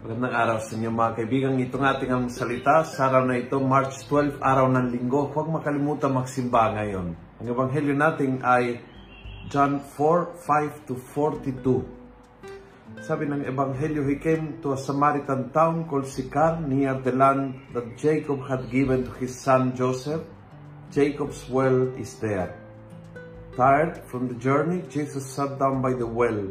araw sa inyo mga kaibigan. Ito ng ating ang salita sa araw na ito, March 12, araw ng linggo. Huwag makalimutan magsimba ngayon. Ang ebanghelyo natin ay John 4, 5 to 42. Sabi ng ebanghelyo, He came to a Samaritan town called Sychar near the land that Jacob had given to his son Joseph. Jacob's well is there. Tired from the journey, Jesus sat down by the well.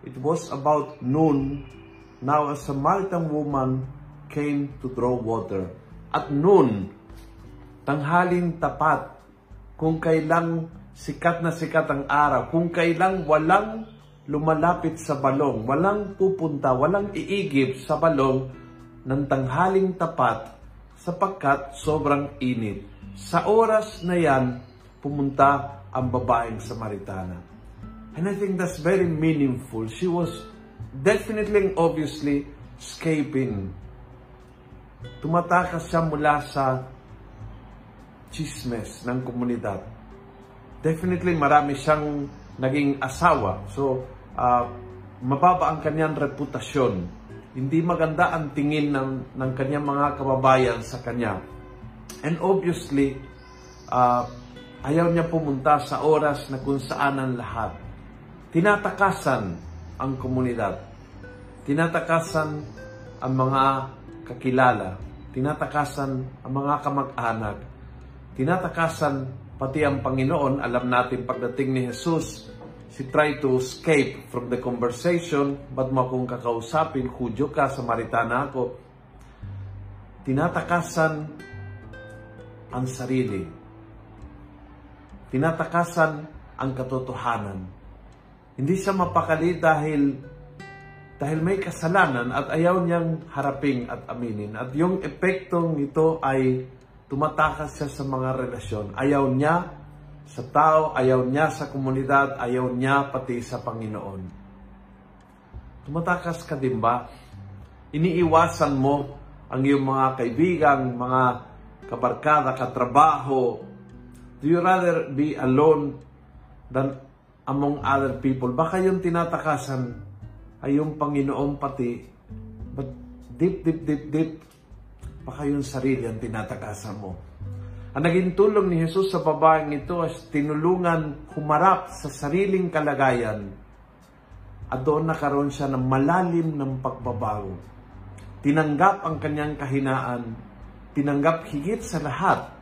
It was about noon Now a Samaritan woman came to draw water. At noon, tanghaling tapat, kung kailang sikat na sikat ang araw, kung kailang walang lumalapit sa balong, walang pupunta, walang iigib sa balong ng tanghaling tapat sapagkat sobrang init. Sa oras na yan, pumunta ang babaeng Samaritana. And I think that's very meaningful. She was definitely and obviously escaping. Tumatakas siya mula sa chismes ng komunidad. Definitely marami siyang naging asawa. So, uh, mababa ang kanyang reputasyon. Hindi maganda ang tingin ng, ng kanyang mga kababayan sa kanya. And obviously, uh, ayaw niya pumunta sa oras na kung saan ang lahat. Tinatakasan ang komunidad. Tinatakasan ang mga kakilala. Tinatakasan ang mga kamag-anak. Tinatakasan pati ang Panginoon. Alam natin pagdating ni Jesus, si try to escape from the conversation. Ba't mo akong kakausapin? Hudyo ka, Samaritana ako. Tinatakasan ang sarili. Tinatakasan ang katotohanan hindi siya mapakali dahil dahil may kasalanan at ayaw niyang haraping at aminin. At yung epektong ito ay tumatakas siya sa mga relasyon. Ayaw niya sa tao, ayaw niya sa komunidad, ayaw niya pati sa Panginoon. Tumatakas ka din ba? Iniiwasan mo ang iyong mga kaibigan, mga kabarkada, katrabaho. Do you rather be alone than among other people. Baka yung tinatakasan ay yung Panginoon pati. But deep, deep, deep, deep, baka yung sarili ang tinatakasan mo. Ang naging tulong ni Jesus sa babaeng ito ay tinulungan humarap sa sariling kalagayan at doon nakaroon siya ng malalim ng pagbabago. Tinanggap ang kanyang kahinaan, tinanggap higit sa lahat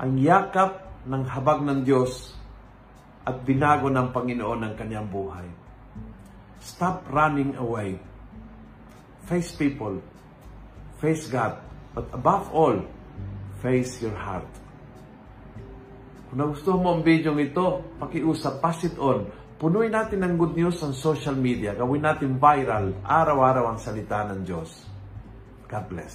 ang yakap ng habag ng Diyos at binago ng Panginoon ang kanyang buhay. Stop running away. Face people. Face God. But above all, face your heart. Kung nagustuhan mo ang video ito, pakiusap, pass it on. Punuin natin ng good news sa social media. Gawin natin viral, araw-araw ang salita ng Diyos. God bless.